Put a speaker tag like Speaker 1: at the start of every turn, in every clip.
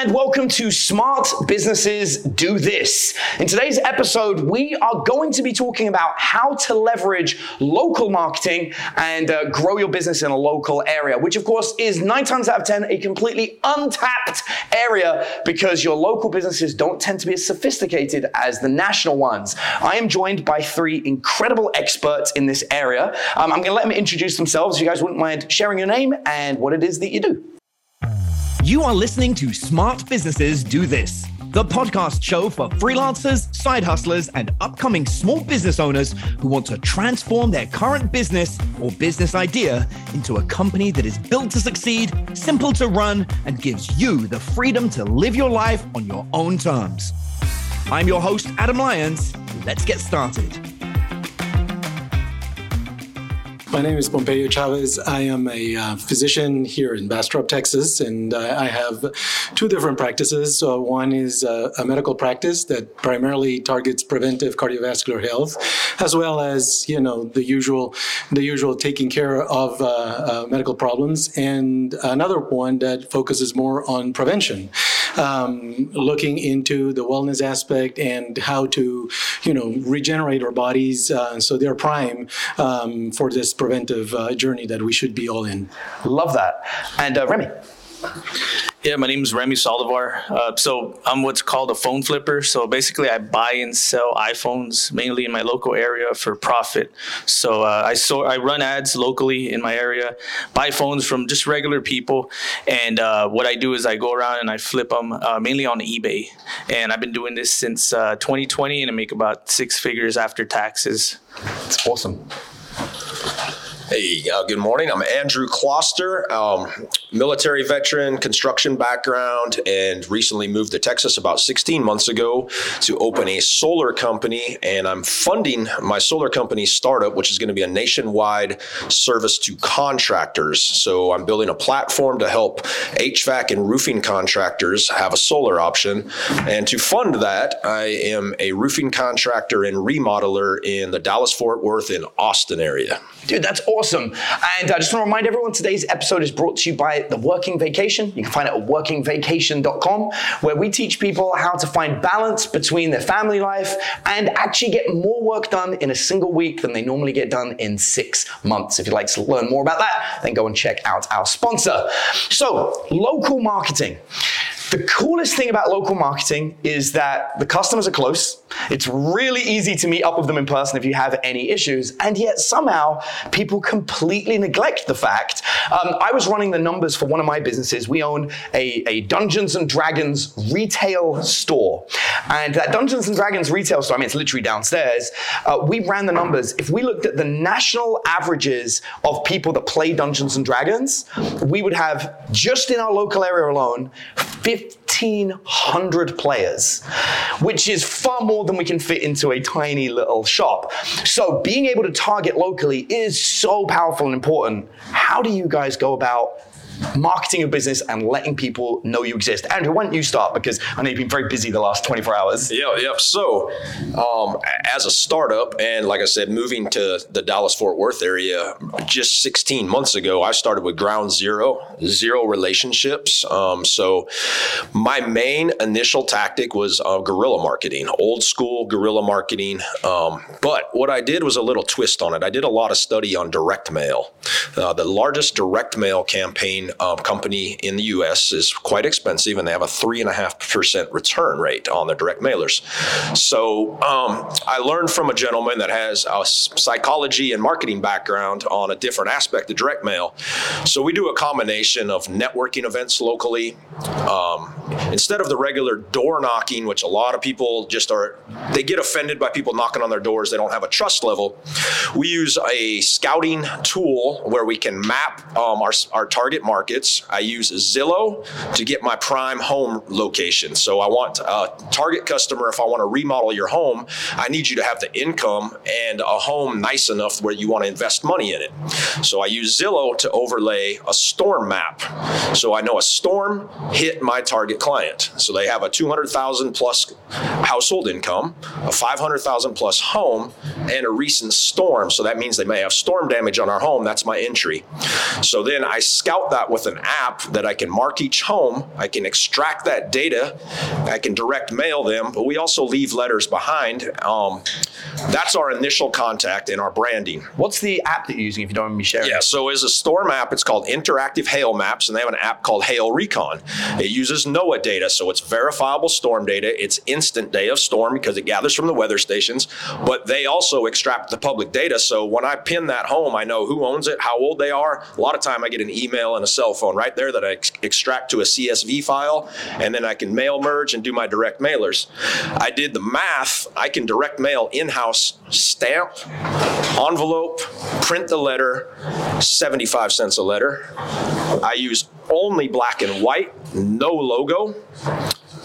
Speaker 1: and welcome to Smart Businesses Do This. In today's episode, we are going to be talking about how to leverage local marketing and uh, grow your business in a local area, which of course is nine times out of 10 a completely untapped area because your local businesses don't tend to be as sophisticated as the national ones. I am joined by three incredible experts in this area. Um, I'm going to let them introduce themselves. If you guys wouldn't mind sharing your name and what it is that you do.
Speaker 2: You are listening to Smart Businesses Do This, the podcast show for freelancers, side hustlers, and upcoming small business owners who want to transform their current business or business idea into a company that is built to succeed, simple to run, and gives you the freedom to live your life on your own terms. I'm your host, Adam Lyons. Let's get started.
Speaker 3: My name is Pompeyo Chavez. I am a uh, physician here in Bastrop, Texas, and uh, I have two different practices. Uh, one is uh, a medical practice that primarily targets preventive cardiovascular health, as well as you know the usual, the usual taking care of uh, uh, medical problems, and another one that focuses more on prevention, um, looking into the wellness aspect and how to, you know, regenerate our bodies so they're prime um, for this preventive uh, journey that we should be all in.
Speaker 1: Love that. And uh, Remy.
Speaker 4: Yeah, my name is Remy Saldivar. Uh, so I'm what's called a phone flipper. So basically, I buy and sell iPhones mainly in my local area for profit. So uh, I so I run ads locally in my area, buy phones from just regular people, and uh, what I do is I go around and I flip them uh, mainly on eBay. And I've been doing this since 2020, and I make about six figures after taxes.
Speaker 1: It's awesome.
Speaker 5: Hey, uh, good morning. I'm Andrew Kloster, um, military veteran, construction background, and recently moved to Texas about 16 months ago to open a solar company. And I'm funding my solar company startup, which is going to be a nationwide service to contractors. So I'm building a platform to help HVAC and roofing contractors have a solar option. And to fund that, I am a roofing contractor and remodeler in the Dallas Fort Worth and Austin area.
Speaker 1: Dude, that's awesome. And I just want to remind everyone today's episode is brought to you by The Working Vacation. You can find it at workingvacation.com, where we teach people how to find balance between their family life and actually get more work done in a single week than they normally get done in six months. If you'd like to learn more about that, then go and check out our sponsor. So, local marketing. The coolest thing about local marketing is that the customers are close. It's really easy to meet up with them in person if you have any issues. And yet somehow people completely neglect the fact. Um, I was running the numbers for one of my businesses. We own a, a Dungeons and Dragons retail store. And that Dungeons and Dragons retail store, I mean, it's literally downstairs. Uh, we ran the numbers. If we looked at the national averages of people that play Dungeons and Dragons, we would have just in our local area alone 1,500 players, which is far more than we can fit into a tiny little shop. So being able to target locally is so powerful and important. How do you guys go about marketing your business and letting people know you exist. Andrew, why don't you start? Because I know you've been very busy the last 24 hours.
Speaker 5: Yeah, yeah. So, um, as a startup, and like I said, moving to the Dallas Fort Worth area just 16 months ago, I started with ground zero, zero relationships. Um, so, my main initial tactic was uh, guerrilla marketing, old school guerrilla marketing. Um, but what I did was a little twist on it. I did a lot of study on direct mail. Uh, the largest direct mail campaign um, company in the U.S. is quite expensive, and they have a three and a half percent return rate on their direct mailers. So um, I learned from a gentleman that has a psychology and marketing background on a different aspect of direct mail. So we do a combination of networking events locally. Um, instead of the regular door knocking, which a lot of people just are, they get offended by people knocking on their doors. They don't have a trust level. We use a scouting tool where we can map um, our, our target market markets. I use Zillow to get my prime home location. So I want a target customer, if I want to remodel your home, I need you to have the income and a home nice enough where you want to invest money in it. So I use Zillow to overlay a storm map. So I know a storm hit my target client. So they have a 200,000 plus household income, a 500,000 plus home, and a recent storm. So that means they may have storm damage on our home. That's my entry. So then I scout that with an app that I can mark each home. I can extract that data. I can direct mail them, but we also leave letters behind. Um, that's our initial contact and our branding.
Speaker 1: What's the app that you're using if you don't mind me sharing?
Speaker 5: Yeah, so as a storm app, it's called Interactive Hail Maps, and they have an app called Hail Recon. It uses NOAA data, so it's verifiable storm data. It's instant day of storm because it gathers from the weather stations, but they also extract the public data. So when I pin that home, I know who owns it, how old they are. A lot of time I get an email and a cell phone right there that I ex- extract to a CSV file, and then I can mail merge and do my direct mailers. I did the math. I can direct mail in-house stamp, envelope, print the letter, 75 cents a letter. I use only black and white, no logo,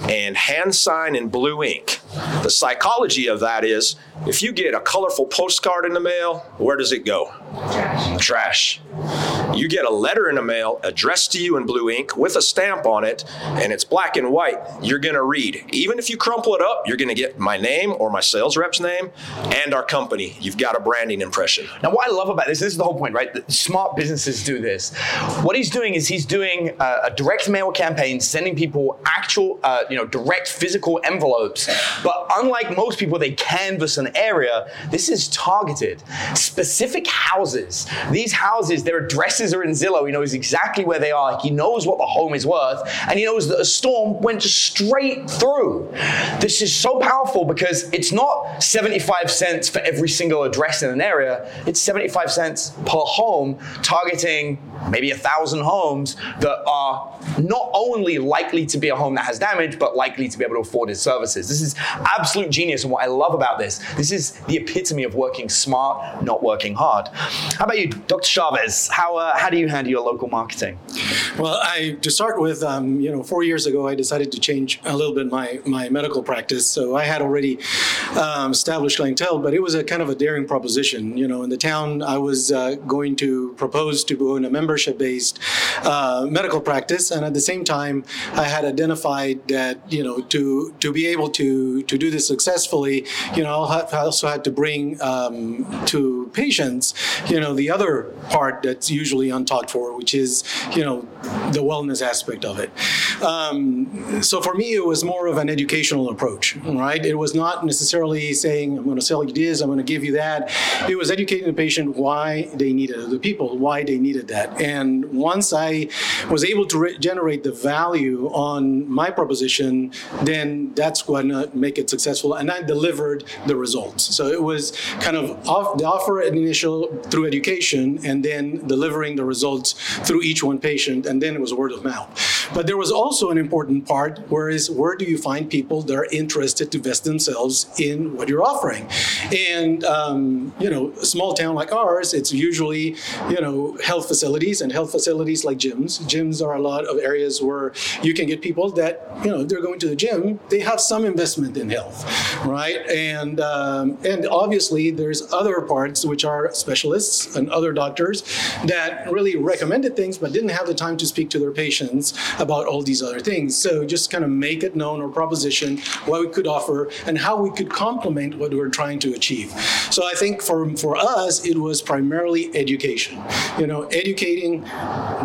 Speaker 5: and hand sign in blue ink. The psychology of that is if you get a colorful postcard in the mail, where does it go? Trash. Trash. You get a letter in the mail addressed to you in blue ink with a stamp on it, and it's black and white. You're going to read. Even if you crumple it up, you're going to get my name or my sales rep's name and our company. You've got a branding impression.
Speaker 1: Now, what I love about this, this is the whole point, right? Smart businesses do this. What he's doing is he's doing a, a direct mail campaign, sending people actual, uh, you know, direct physical envelopes. But unlike most people, they canvas an area. This is targeted, specific houses. These houses, their addresses are in Zillow. He knows exactly where they are. He knows what the home is worth, and he knows that a storm went straight through. This is so powerful because it's not 75 cents for every single address in an area. It's 75 cents per home, targeting maybe a thousand homes that are not only likely to be a home that has damage, but likely to be able to afford his services. This is absolute genius, and what I love about this, this is the epitome of working smart, not working hard. How about you, Dr. Chavez? How uh, how do you handle your local marketing?
Speaker 3: Well, I to start with, um, you know, four years ago, I decided to change a little bit my my medical practice. So I had already um, established clientele, but it was a kind of a daring proposition. You know, in the town, I was uh, going to propose to go in a membership-based uh, medical practice, and at the same time, I had identified that you know to to be able to to do this successfully, you know, I also had to bring um, to patients, you know, the other part that's usually untalked for, which is you know the wellness aspect of it. Um, so for me, it was more of an educational approach, right? It was not necessarily saying I'm going to sell you this, I'm going to give you that. It was educating the patient why they needed it, the people why they needed that. And once I was able to re- generate the value on my proposition, then that's going to make it successful. And I delivered the results. So it was kind of off, the offer initial through education, and then delivering the results through each one patient, and then it was word of mouth. But there was also an important part, whereas where do you find people that are interested to invest themselves in what you're offering? And um, you know, a small town like ours, it's usually you know health facilities and health facilities like gyms. Gyms are a lot of areas where you can get people that you know they're going to the gym. They have some investment in health, right? And um, and obviously there's other parts which are specialists and other doctors that really recommended things but didn't have the time to speak to their patients about all these other things. So just kind of make it known or proposition what we could offer and how we could complement what we're trying to achieve. So I think for for us it was primarily education. You know, educating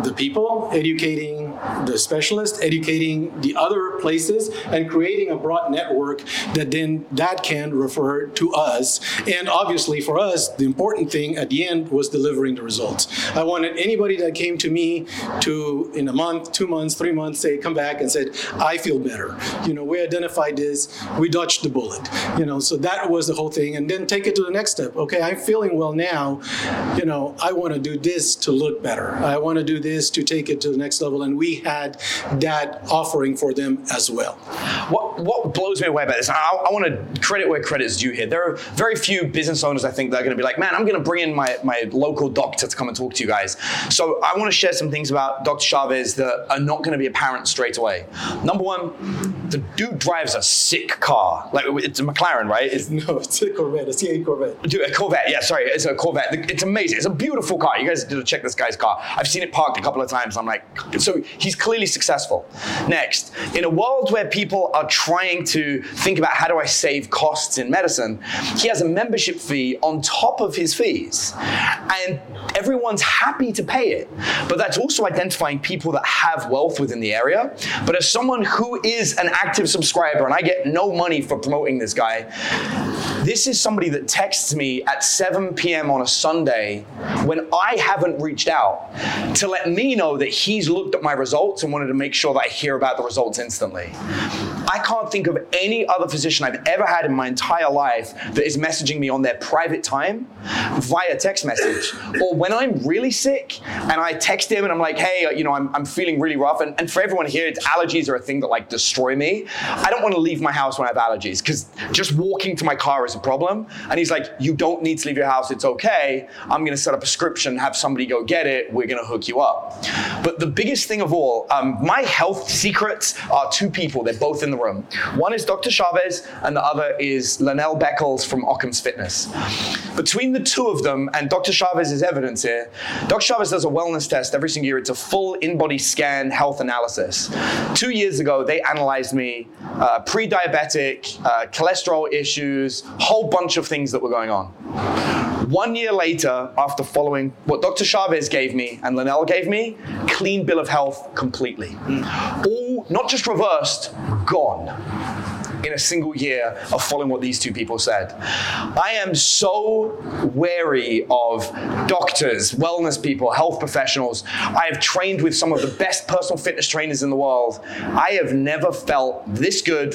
Speaker 3: the people, educating the specialists, educating the other places, and creating a broad network that then that can refer to us. And obviously for us, the important thing at the end was delivering the results. I wanted anybody that came to me to in a month, two months, three months, say come back and said, I feel better. You know, we identified this, we dodged the bullet. You know, so that was the whole thing. And then take it to the next step. Okay, I'm feeling well now. You know, I want to do this to look better. I want to do this to take it to the next level. And we had that offering for them as well.
Speaker 1: what what blows me away about this, I, I want to credit where credit is due here. There are very few business owners I think that are going to be like, man, I'm going to bring in my, my local doctor to come and talk to you guys. So I want to share some things about Dr. Chavez that are not going to be apparent straight away. Number one, the dude drives a sick car. Like it's a McLaren, right? It's,
Speaker 3: No, it's a Corvette, a C8 Corvette.
Speaker 1: Dude, a Corvette. Yeah, sorry, it's a Corvette. It's amazing. It's a beautiful car. You guys need to check this guy's car. I've seen it parked a couple of times. I'm like, so he's clearly successful. Next, in a world where people are trying to think about how do I save costs in medicine, he has a membership fee on top of his fees, and everyone's happy to pay it. But that's also identifying people that have wealth within the area. But as someone who is an active subscriber, and I get no money for promoting this guy, this is somebody that texts me at 7 p.m. on a Sunday when I haven't reached out to let me know that he's looked at my results and wanted to make sure that I hear about the results instantly. I can't think of any other physician I've ever had in my entire life that is messaging me on their private time via text message. Or when I'm really sick and I text him and I'm like, hey, you know, I'm, I'm feeling really rough. And, and for everyone here, it's allergies are a thing that like destroy me. I don't want to leave my house when I have allergies because just walking to my car is a problem. And he's like, you don't need to leave your house. It's okay. I'm going to set up a prescription, have somebody go get it. We're going to hook you up. But the biggest thing of all, um, my health secrets are two people. They're both in the room. One is Dr. Chavez, and the other is Lanelle Beckles from Occam's Fitness. Between the two of them, and Dr. Chavez's evidence here, Dr. Chavez does a wellness test every single year. It's a full in-body scan health analysis. Two years ago, they analyzed me, uh, pre-diabetic, uh, cholesterol issues, whole bunch of things that were going on. One year later, after following what Dr. Chavez gave me and Linnell gave me, clean bill of health completely. All not just reversed, gone on. In a single year of following what these two people said. I am so wary of doctors, wellness people, health professionals. I have trained with some of the best personal fitness trainers in the world. I have never felt this good,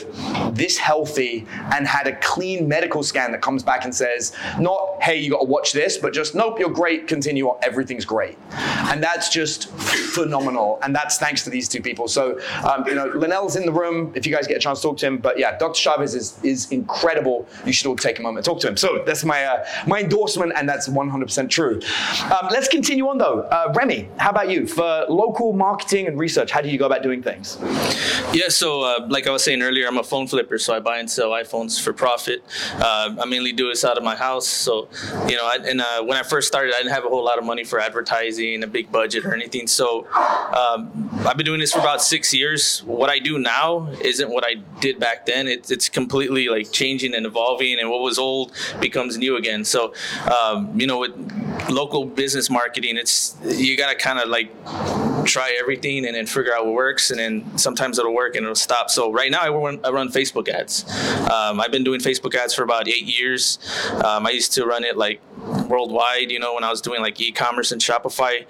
Speaker 1: this healthy, and had a clean medical scan that comes back and says, not, hey, you got to watch this, but just, nope, you're great, continue on, everything's great. And that's just phenomenal. And that's thanks to these two people. So, um, you know, Linnell's in the room if you guys get a chance to talk to him. But yeah, Dr. Chavez is, is incredible. You should all take a moment to talk to him. So that's my, uh, my endorsement, and that's 100% true. Um, let's continue on though. Uh, Remy, how about you? For local marketing and research, how do you go about doing things?
Speaker 4: Yeah, so uh, like I was saying earlier, I'm a phone flipper, so I buy and sell iPhones for profit. Uh, I mainly do this out of my house. So, you know, I, and uh, when I first started, I didn't have a whole lot of money for advertising, a big budget or anything. So, um, I've been doing this for about six years. What I do now isn't what I did back then. It's it's completely like changing and evolving, and what was old becomes new again. So, um, you know, with local business marketing, it's you got to kind of like try everything and then figure out what works and then sometimes it'll work and it'll stop. So right now i run, I run facebook ads. Um, i've been doing facebook ads for about eight years. Um, i used to run it like worldwide you know when i was doing like e-commerce and shopify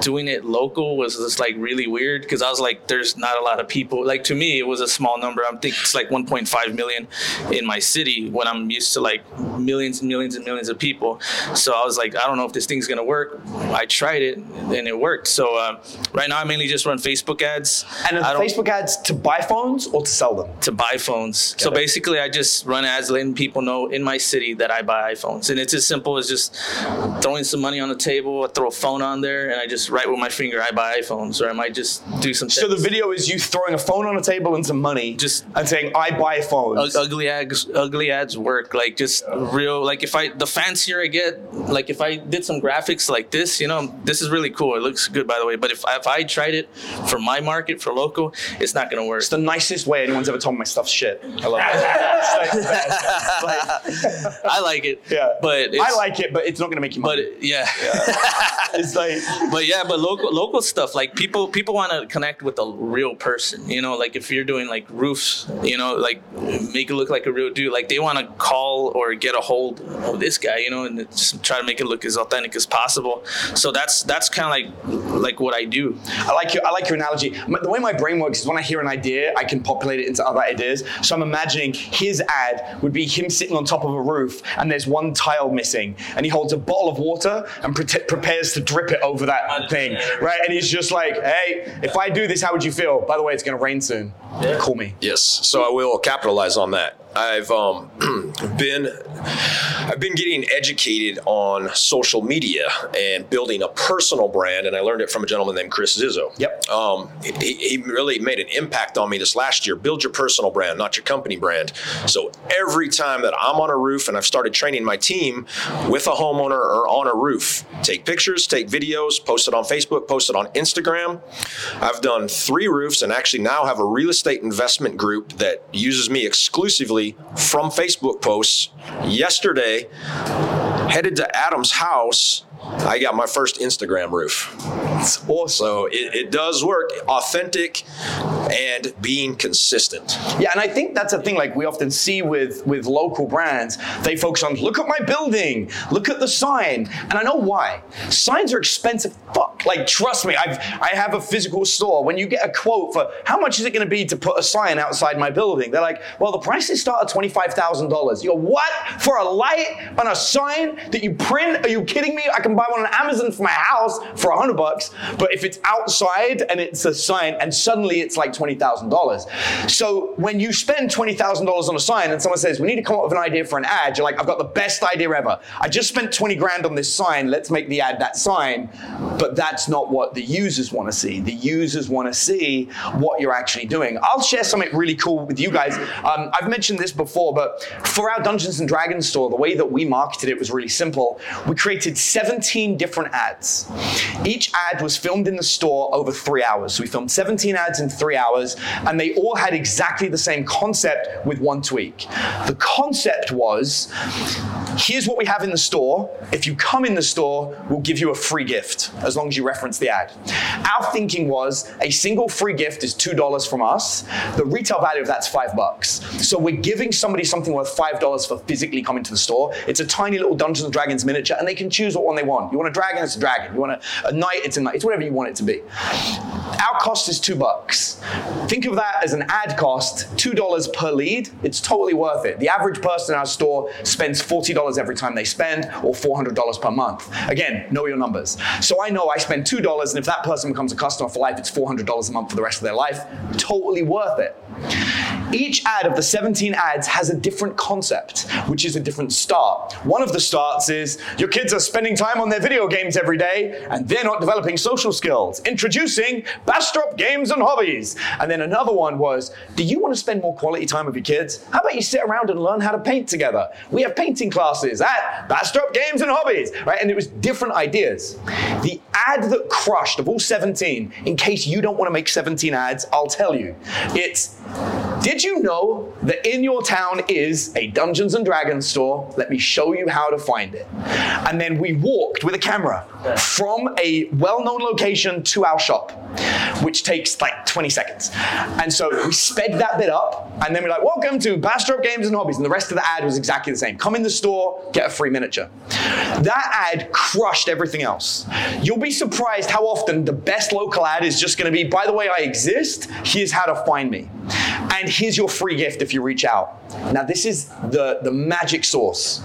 Speaker 4: doing it local was just like really weird because i was like there's not a lot of people like to me it was a small number i'm thinking it's like 1.5 million in my city when i'm used to like millions and millions and millions of people so i was like i don't know if this thing's gonna work i tried it and it worked so uh, right now i mainly just run facebook ads
Speaker 1: And Facebook ads to buy phones or to sell them?
Speaker 4: to buy phones. so
Speaker 1: it.
Speaker 4: basically, I just run ads letting people know in my city that I buy iPhones, and it's as simple as just throwing some money on the table. I throw a phone on there, and I just write with my finger, "I buy iPhones," or I might just do some.
Speaker 1: So the video is you throwing a phone on a table and some money,
Speaker 4: Just-
Speaker 1: and saying, "I buy phones."
Speaker 4: Ugly ads, ugly ads work. Like just real. Like if I the fancier I get, like if I did some graphics like this, you know, this is really cool. It looks good, by the way. But if if I tried it for my market for local, it's not gonna work.
Speaker 1: It's the nicest way anyone's ever told me my stuff's shit. I love it. Like-
Speaker 4: I like it.
Speaker 1: yeah,
Speaker 4: but it's,
Speaker 1: I like it, but it's not going to make you
Speaker 4: But
Speaker 1: money.
Speaker 4: it- yeah.
Speaker 1: it's like
Speaker 4: but yeah, but local local stuff like people people want to connect with a real person. You know, like if you're doing like roofs, you know, like make it look like a real dude. Like they want to call or get a hold of this guy, you know, and just try to make it look as authentic as possible. So that's that's kind of like like what I do.
Speaker 1: I like your I like your analogy. The way my brain works is when I hear an idea, I can populate it into other ideas. So I'm imagining his ad would be him sitting on top of a roof, and there's one tile missing, and and he holds a bottle of water and pre- prepares to drip it over that thing, right? And he's just like, hey, if I do this, how would you feel? By the way, it's going to rain soon. Call me.
Speaker 5: Yes, so I will capitalize on that. I've um, been I've been getting educated on social media and building a personal brand, and I learned it from a gentleman named Chris Zizzo.
Speaker 1: Yep.
Speaker 5: Um, he, he really made an impact on me this last year. Build your personal brand, not your company brand. So every time that I'm on a roof, and I've started training my team with a homeowner or on a roof, take pictures, take videos, post it on Facebook, post it on Instagram. I've done three roofs, and actually now have a real estate investment group that uses me exclusively from Facebook posts. Yesterday, headed to Adam's house. I got my first Instagram roof.
Speaker 1: It's awesome.
Speaker 5: So it, it does work. Authentic and being consistent.
Speaker 1: Yeah, and I think that's a thing like we often see with with local brands. They focus on look at my building, look at the sign, and I know why. Signs are expensive. Fuck, like trust me. I've I have a physical store. When you get a quote for how much is it going to be to put a sign outside my building, they're like, well, the prices start at twenty five thousand dollars. You go what for a light on a sign that you print? Are you kidding me? I can buy one on Amazon for my house for a hundred bucks, but if it's outside and it's a sign, and suddenly it's like $20,000. So when you spend $20,000 on a sign and someone says, we need to come up with an idea for an ad, you're like, I've got the best idea ever. I just spent 20 grand on this sign. Let's make the ad that sign. But that's not what the users want to see. The users want to see what you're actually doing. I'll share something really cool with you guys. Um, I've mentioned this before, but for our Dungeons and Dragons store, the way that we marketed it was really simple. We created 17 different ads. Each ad was filmed in the store over three hours. So we filmed 17 ads in three hours, and they all had exactly the same concept with one tweak. The concept was here's what we have in the store. If you come in the store, we'll give you a free gift as long as you reference the ad. Our thinking was a single free gift is $2 from us. The retail value of that's five bucks. So we're giving somebody something worth $5 for physically coming to the store. It's a tiny little Dungeons and Dragons miniature, and they can choose what one they You want a dragon, it's a dragon. You want a, a knight, it's a knight. It's whatever you want it to be. Our cost is two bucks. Think of that as an ad cost, $2 per lead. It's totally worth it. The average person in our store spends $40 every time they spend or $400 per month. Again, know your numbers. So I know I spend $2, and if that person becomes a customer for life, it's $400 a month for the rest of their life. Totally worth it. Each ad of the 17 ads has a different concept, which is a different start. One of the starts is your kids are spending time on their video games every day and they're not developing social skills. Introducing Bastrop Games and Hobbies. And then another one was, do you want to spend more quality time with your kids? How about you sit around and learn how to paint together? We have painting classes at Bastrop Games and Hobbies, right? And it was different ideas. The ad that crushed of all 17, in case you don't want to make 17 ads, I'll tell you, it's did you know that in your town is a Dungeons and Dragons store? Let me show you how to find it. And then we walked with a camera from a well known location to our shop, which takes like 20 seconds. And so we sped that bit up, and then we're like, Welcome to Bastrop Games and Hobbies. And the rest of the ad was exactly the same. Come in the store, get a free miniature. That ad crushed everything else. You'll be surprised how often the best local ad is just to be, By the way, I exist, here's how to find me. And here's your free gift if you reach out. Now, this is the, the magic sauce.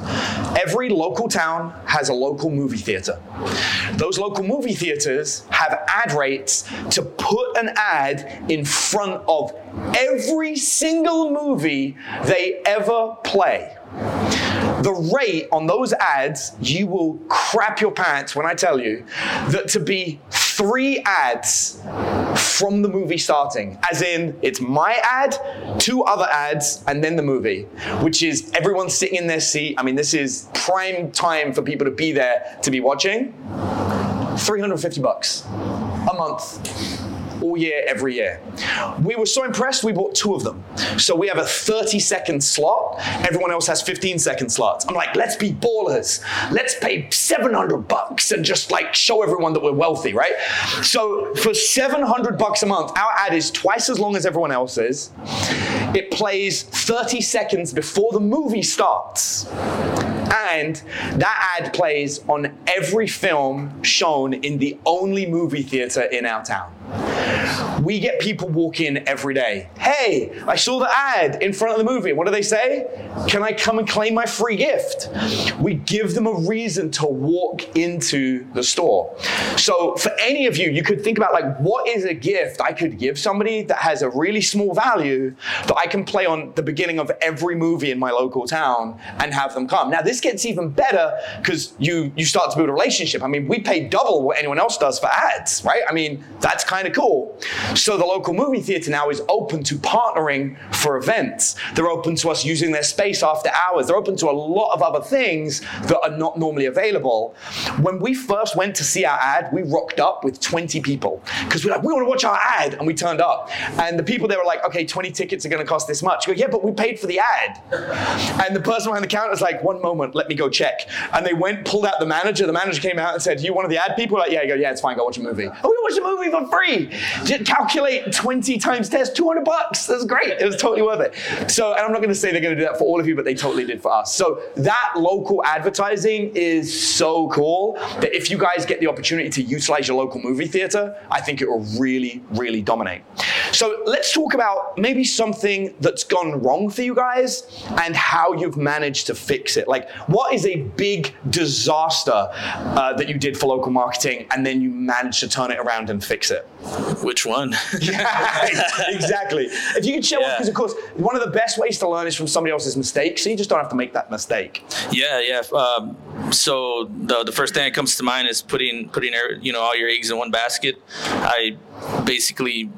Speaker 1: Every local town has a local movie theater. Those local movie theaters have ad rates to put an ad in front of every single movie they ever play. The rate on those ads, you will crap your pants when I tell you that to be three ads from the movie starting, as in it's my ad, two other ads, and then the movie, which is everyone sitting in their seat. I mean, this is prime time for people to be there to be watching. 350 bucks a month all year, every year. We were so impressed, we bought two of them. So we have a 30 second slot. Everyone else has 15 second slots. I'm like, let's be ballers. Let's pay 700 bucks and just like show everyone that we're wealthy, right? So for 700 bucks a month, our ad is twice as long as everyone else's. It plays 30 seconds before the movie starts. And that ad plays on every film shown in the only movie theater in our town. We get people walk in every day. Hey, I saw the ad in front of the movie. What do they say? Can I come and claim my free gift? We give them a reason to walk into the store. So for any of you, you could think about like, what is a gift I could give somebody that has a really small value that I can play on the beginning of every movie in my local town and have them come. Now this gets even better because you you start to build a relationship. I mean, we pay double what anyone else does for ads, right? I mean, that's kind of cool. So the local movie theater now is open to partnering for events. They're open to us using their space after hours. They're open to a lot of other things that are not normally available. When we first went to see our ad, we rocked up with 20 people because we're like, we want to watch our ad, and we turned up. And the people there were like, okay, 20 tickets are going to cost this much. Go, yeah, but we paid for the ad. And the person behind the counter was like, one moment, let me go check. And they went, pulled out the manager. The manager came out and said, you one of the ad people? Like, yeah, you go, yeah, it's fine, go watch a movie. Oh, we watched a movie for free. Just calculate 20 times test, 200 bucks. That's great. It was totally worth it. So, and I'm not going to say they're going to do that for all of you, but they totally did for us. So that local advertising is so cool that if you guys get the opportunity to utilize your local movie theater, I think it will really, really dominate. So let's talk about maybe something that's gone wrong for you guys and how you've managed to fix it. Like, what is a big disaster uh, that you did for local marketing and then you managed to turn it around and fix it?
Speaker 4: Which one?
Speaker 1: yeah, exactly. If you could share, because
Speaker 4: Yeah.
Speaker 1: of course, one of the best ways to learn is from somebody else's mistakes, so you just don't have to make that mistake.
Speaker 4: Yeah, yeah. Um, so the the first thing that comes to mind is putting putting you know all your eggs in one basket. I basically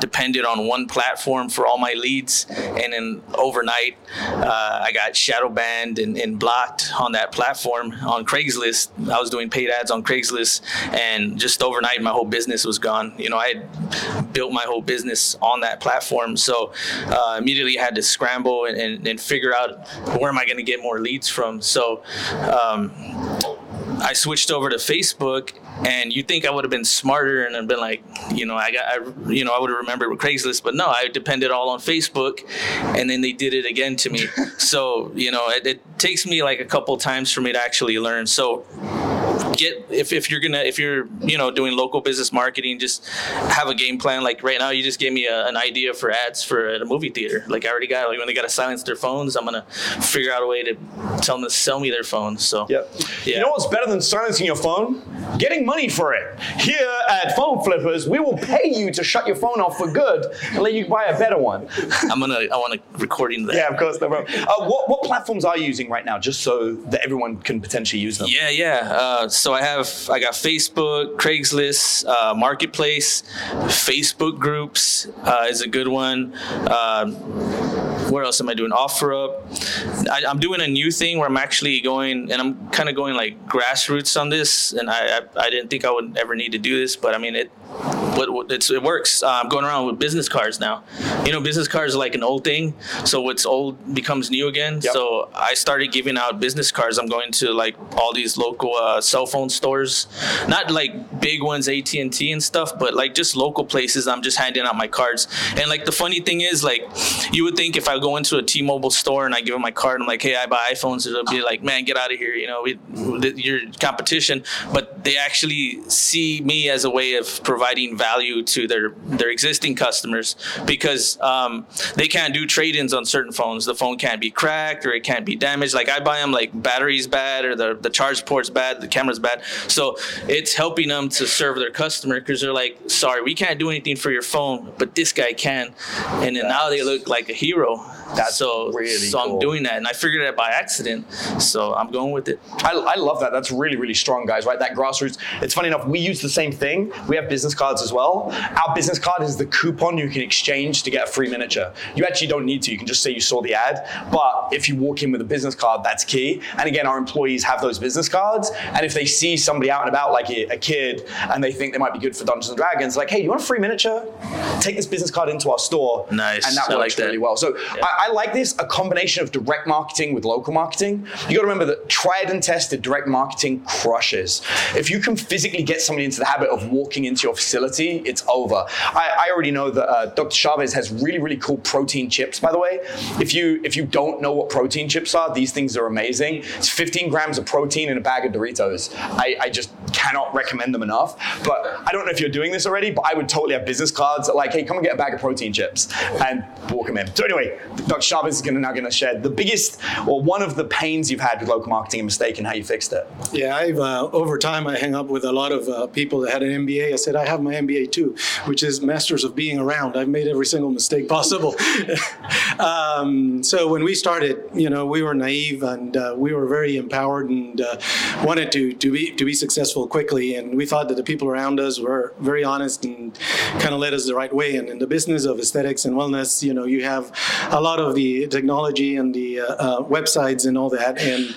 Speaker 4: depended on one platform for all my leads, and then overnight uh, I got shadow banned and, and blocked on that platform on Craigslist. I was doing paid ads on Craigslist, and just overnight my whole business was gone. You know, I had built my whole business on that platform, so uh, immediately had to scramble and, and, and figure out where am I going to get more leads from. So. Um, I switched over to Facebook, and you think I would have been smarter and been like, you know, I got, I, you know, I would have remembered with Craigslist, but no, I depended all on Facebook, and then they did it again to me. so you know, it, it takes me like a couple times for me to actually learn. So get if, if you're gonna if you're you know doing local business marketing just have a game plan like right now you just gave me a, an idea for ads for a movie theater like i already got like when they got to silence their phones i'm gonna figure out a way to tell them to sell me their phones so
Speaker 1: Yep.
Speaker 4: Yeah.
Speaker 1: You know what's better than silencing your phone? Getting money for it. Here at Phone Flippers, we will pay you to shut your phone off for good and let you buy a better one.
Speaker 4: i'm gonna i want a recording that
Speaker 1: yeah, of course, no problem. Uh, what, what platforms are you using right now, just so that everyone can potentially use them?
Speaker 4: Yeah, yeah. Uh, so I have I got Facebook, Craigslist, uh, Marketplace, Facebook groups uh, is a good one. Um, what else am I doing? OfferUp. I, I'm doing a new thing where I'm actually going, and I'm kind of going like grassroots on this. And I, I, I didn't think I would ever need to do this, but I mean it. What, what it's, it works. Uh, I'm going around with business cards now. You know, business cards are like an old thing, so what's old becomes new again.
Speaker 1: Yep.
Speaker 4: So I started giving out business cards. I'm going to like all these local uh, cell phone stores, not like big ones, AT and T and stuff, but like just local places. I'm just handing out my cards. And like the funny thing is, like you would think if I go into a T-Mobile store and I give them my card, I'm like, hey, I buy iPhones. It'll be like, man, get out of here. You know, we, your competition. But they actually see me as a way of providing value to their their existing customers because um, they can't do trade-ins on certain phones. The phone can't be cracked or it can't be damaged. Like I buy them like batteries bad or the the charge port's bad, the camera's bad. So it's helping them to serve their customer because they're like, sorry, we can't do anything for your phone, but this guy can. And then now they look like a hero.
Speaker 1: That's
Speaker 4: so
Speaker 1: really
Speaker 4: so
Speaker 1: cool.
Speaker 4: I'm doing that, and I figured it by accident. So I'm going with it.
Speaker 1: I, I love that. That's really, really strong, guys, right? That grassroots. It's funny enough, we use the same thing. We have business cards as well. Our business card is the coupon you can exchange to get a free miniature. You actually don't need to. You can just say you saw the ad. But if you walk in with a business card, that's key. And again, our employees have those business cards. And if they see somebody out and about, like a, a kid, and they think they might be good for Dungeons and Dragons, like, hey, you want a free miniature? Take this business card into our store.
Speaker 4: Nice.
Speaker 1: And that
Speaker 4: I
Speaker 1: works
Speaker 4: like that.
Speaker 1: really well. So I, I, I like this a combination of direct marketing with local marketing. You got to remember that tried and tested direct marketing crushes. If you can physically get somebody into the habit of walking into your facility, it's over. I, I already know that uh, Dr. Chavez has really, really cool protein chips. By the way, if you if you don't know what protein chips are, these things are amazing. It's 15 grams of protein in a bag of Doritos. I, I just cannot recommend them enough. But I don't know if you're doing this already, but I would totally have business cards like, hey, come and get a bag of protein chips and walk them in. So anyway, Dr. Chavez is gonna, now going to share the biggest or one of the pains you've had with local marketing and mistake and how you fixed it.
Speaker 3: Yeah, I've uh, over time I hang up with a lot of uh, people that had an MBA. I said I have my MBA too, which is Masters of Being Around. I've made every single mistake possible. um, so when we started, you know, we were naive and uh, we were very empowered and uh, wanted to to be to be successful quickly. And we thought that the people around us were very honest and kind of led us the right way. And in the business of aesthetics and wellness, you know, you have a lot of the technology and the uh, uh, websites and all that. And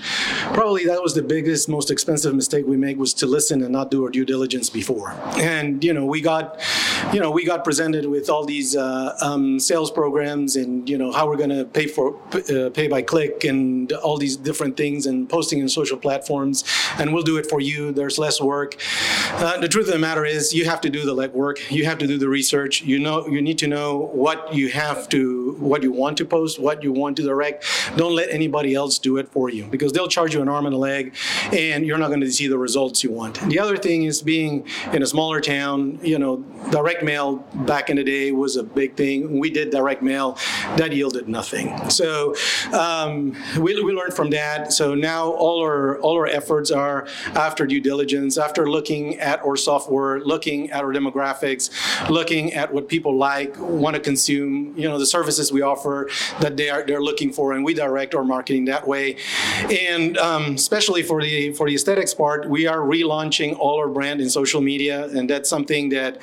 Speaker 3: probably that was the biggest, most expensive mistake we made was to listen and not do our due diligence before. And you know, we got, you know, we got presented with all these uh, um, sales programs and you know how we're going to pay for uh, pay by click and all these different things and posting in social platforms. And we'll do it for you. There's less work. Uh, the truth of the matter is, you have to do the legwork. You have to do the research. You know, you need to know what you have to, what you want to post, what you want to direct. Don't let anybody else do it for you because they'll charge you an arm and a leg, and you're not going to see the results you want. The other thing is being in a smaller town. You know, direct mail back in the day was a big thing. We did direct mail, that yielded nothing. So um, we, we learned from that. So now all our all our efforts are after due diligence, after looking at our software, looking at our demographics, looking at what people like, want to consume, you know, the services we offer that they are they're looking for, and we direct our marketing that way. And um, especially for the for the aesthetics part, we are relaunching all our brand in social media, and that's something that,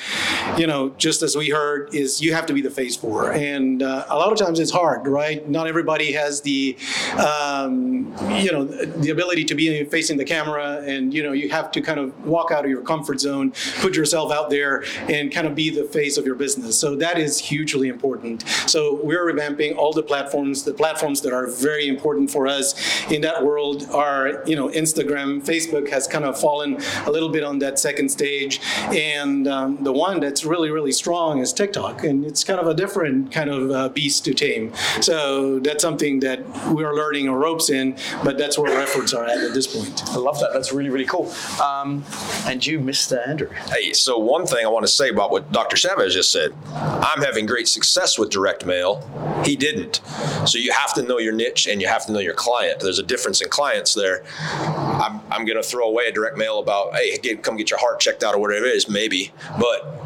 Speaker 3: you know, just as we heard, is you have to be the face for. And uh, a lot of times it's hard, right? Not everybody has the, um, you know, the ability to be facing the camera, and you know, you have to kind of walk out of your comfort zone, put yourself out there, and kind of be the face of your business. So that is hugely important. So we're revamping all the platforms. The platforms that are very important for us in that world are, you know, Instagram, Facebook has kind of fallen a little bit on that second stage, and um, the one that's really, really strong is TikTok, and it's kind of a different kind of uh, beast to tame. So that's something that we're learning our ropes in, but that's where our efforts are at at this point.
Speaker 1: I love that. That's really, really cool. Um, and you, Mr. Andrew.
Speaker 5: Hey, so one thing I want to say about what Dr. Chavez just said I'm having great success with direct mail. He didn't. So you have to know your niche and you have to know your client. There's a difference in clients there. I'm, I'm going to throw away a direct mail about, hey, get, come get your heart checked out or whatever it is, maybe. But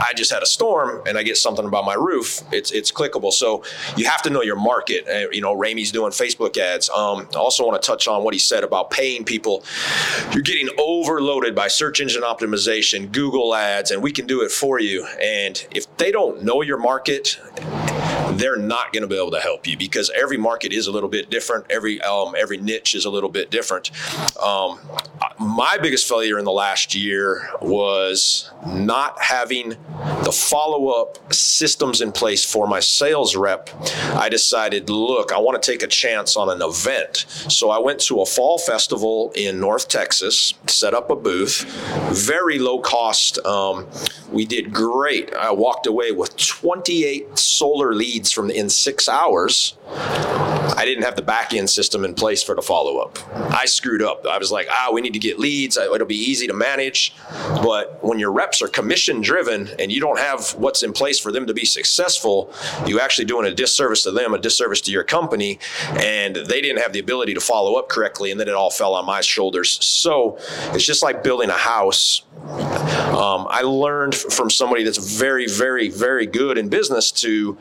Speaker 5: I just had a storm and I get something about my roof. It's it's clickable. So you have to know your market. Uh, you know, Remy's doing Facebook ads. Um, I also want to touch on what he said about paying people. You're getting overloaded by search engine optimization, Google ads, and we can do it for you. And if they don't know your market, they're not going to be able to help you because every market is a little bit different. Every um, every niche is a little bit different. Um, my biggest failure in the last year was not having the follow up systems in place for my sales rep. I decided, look, I want to take a chance on an event. So I went to a fall festival in North Texas, set up a booth, very low cost. Um, we did great. I walked away with 28 solar leads from in six hours. I didn't have the back end system in place for the follow up. I screwed up. I was like, ah, we need to get leads. It'll be easy to manage. But when your reps are commission driven and you don't have what's in place for them to be successful, you're actually doing a disservice to them, a disservice to your company. And they didn't have the ability to follow up correctly. And then it all fell on my shoulders. So it's just like building a house. Um, I learned from somebody that's very, very, very good in business to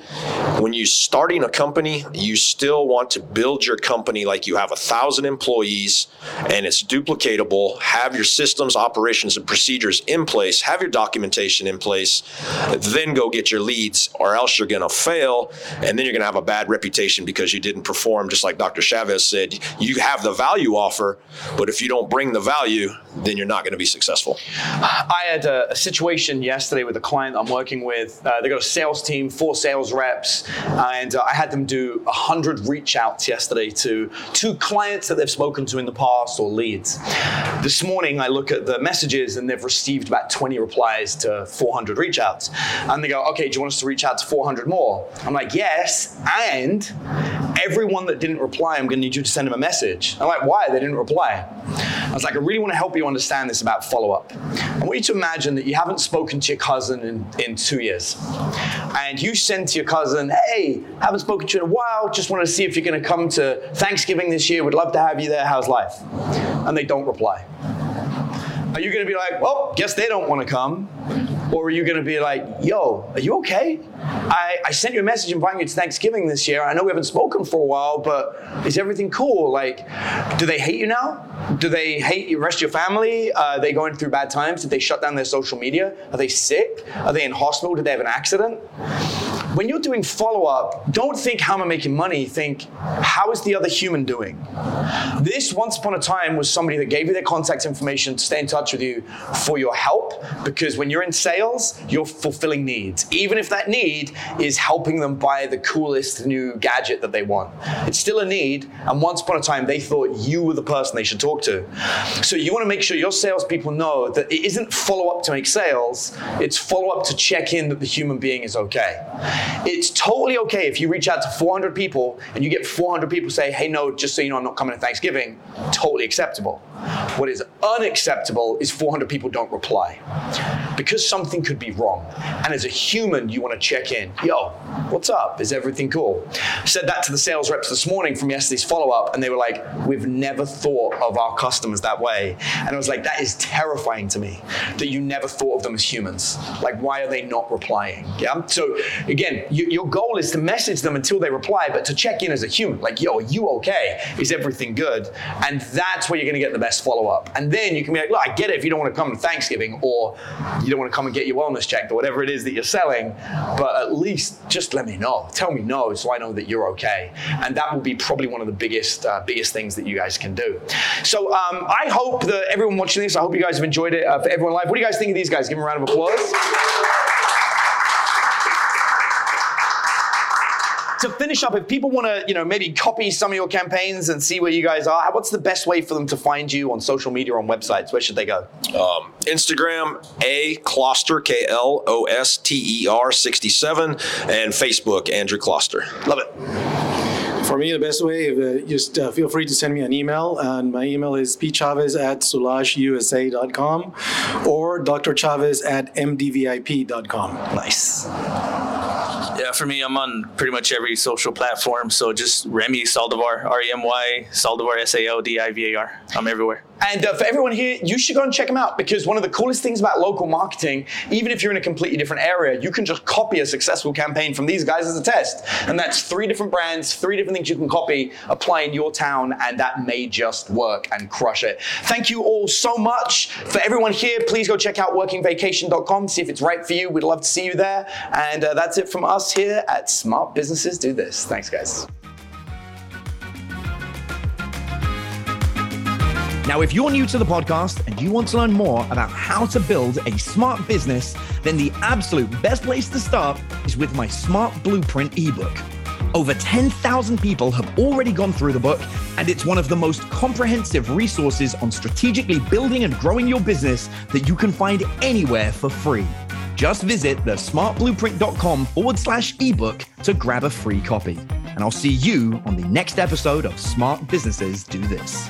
Speaker 5: when you're starting a company, you still want want to build your company like you have a thousand employees and it's duplicatable, have your systems, operations, and procedures in place, have your documentation in place, then go get your leads, or else you're going to fail. And then you're going to have a bad reputation because you didn't perform, just like Dr. Chavez said. You have the value offer, but if you don't bring the value, then you're not going to be successful.
Speaker 1: I had a, a situation yesterday with a client I'm working with. Uh, they got a sales team, four sales reps, and uh, I had them do 100 reach outs yesterday to two clients that they've spoken to in the past or leads. This morning, I look at the messages and they've received about 20 replies to 400 reach outs. And they go, okay, do you want us to reach out to 400 more? I'm like, yes. And everyone that didn't reply, I'm going to need you to send them a message. I'm like, why? They didn't reply. I was like, I really want to help you understand this about follow up. I want you to imagine that you haven't spoken to your cousin in, in two years. And you send to your cousin, hey, haven't spoken to you in a while, just want to see if you're going to come to Thanksgiving this year, We'd love to have you there, how's life? And they don't reply. Are you going to be like, well, guess they don't want to come? Or are you going to be like, yo, are you okay? I, I sent you a message inviting you to Thanksgiving this year. I know we haven't spoken for a while, but is everything cool? Like, do they hate you now? Do they hate the rest of your family? Uh, are they going through bad times? Did they shut down their social media? Are they sick? Are they in hospital? Did they have an accident? When you're doing follow up, don't think how am I making money, think how is the other human doing? This once upon a time was somebody that gave you their contact information to stay in touch with you for your help because when you're in sales, you're fulfilling needs. Even if that need is helping them buy the coolest new gadget that they want. It's still a need, and once upon a time they thought you were the person they should talk to. So you want to make sure your salespeople know that it isn't follow up to make sales, it's follow up to check in that the human being is okay. It's totally okay if you reach out to 400 people and you get 400 people say, hey, no, just so you know, I'm not coming to Thanksgiving. Totally acceptable. What is unacceptable is 400 people don't reply because something could be wrong. And as a human, you want to check in. Yo, what's up? Is everything cool? Said that to the sales reps this morning from yesterday's follow up, and they were like, we've never thought of our customers that way. And I was like, that is terrifying to me that you never thought of them as humans. Like, why are they not replying? Yeah. So again, you, your goal is to message them until they reply, but to check in as a human. Like, yo, are you okay? Is everything good? And that's where you're going to get the best follow up. And then you can be like, look, I get it if you don't want to come to Thanksgiving or you don't want to come and get your wellness checked or whatever it is that you're selling, but at least just let me know. Tell me no so I know that you're okay. And that will be probably one of the biggest, uh, biggest things that you guys can do. So um, I hope that everyone watching this, I hope you guys have enjoyed it. Uh, for everyone live, what do you guys think of these guys? Give them a round of applause. To finish up, if people want to, you know, maybe copy some of your campaigns and see where you guys are, what's the best way for them to find you on social media or on websites? Where should they go?
Speaker 5: Um, Instagram, A Kloster, K L O S T E R 67, and Facebook, Andrew Kloster.
Speaker 1: Love it.
Speaker 3: For me, the best way, uh, just uh, feel free to send me an email. And my email is pchavez at solagusa.com or drchavez at mdvip.com.
Speaker 1: Nice.
Speaker 4: Yeah, for me, I'm on pretty much every social platform. So just Remy Saldivar, R E M Y, Saldivar, S A L D I V A R. I'm everywhere.
Speaker 1: And uh, for everyone here, you should go and check them out because one of the coolest things about local marketing, even if you're in a completely different area, you can just copy a successful campaign from these guys as a test. And that's three different brands, three different you can copy, apply in your town, and that may just work and crush it. Thank you all so much. For everyone here, please go check out workingvacation.com, see if it's right for you. We'd love to see you there. And uh, that's it from us here at Smart Businesses Do This. Thanks, guys.
Speaker 2: Now, if you're new to the podcast and you want to learn more about how to build a smart business, then the absolute best place to start is with my Smart Blueprint ebook. Over 10,000 people have already gone through the book, and it's one of the most comprehensive resources on strategically building and growing your business that you can find anywhere for free. Just visit thesmartblueprint.com forward slash ebook to grab a free copy. And I'll see you on the next episode of Smart Businesses Do This.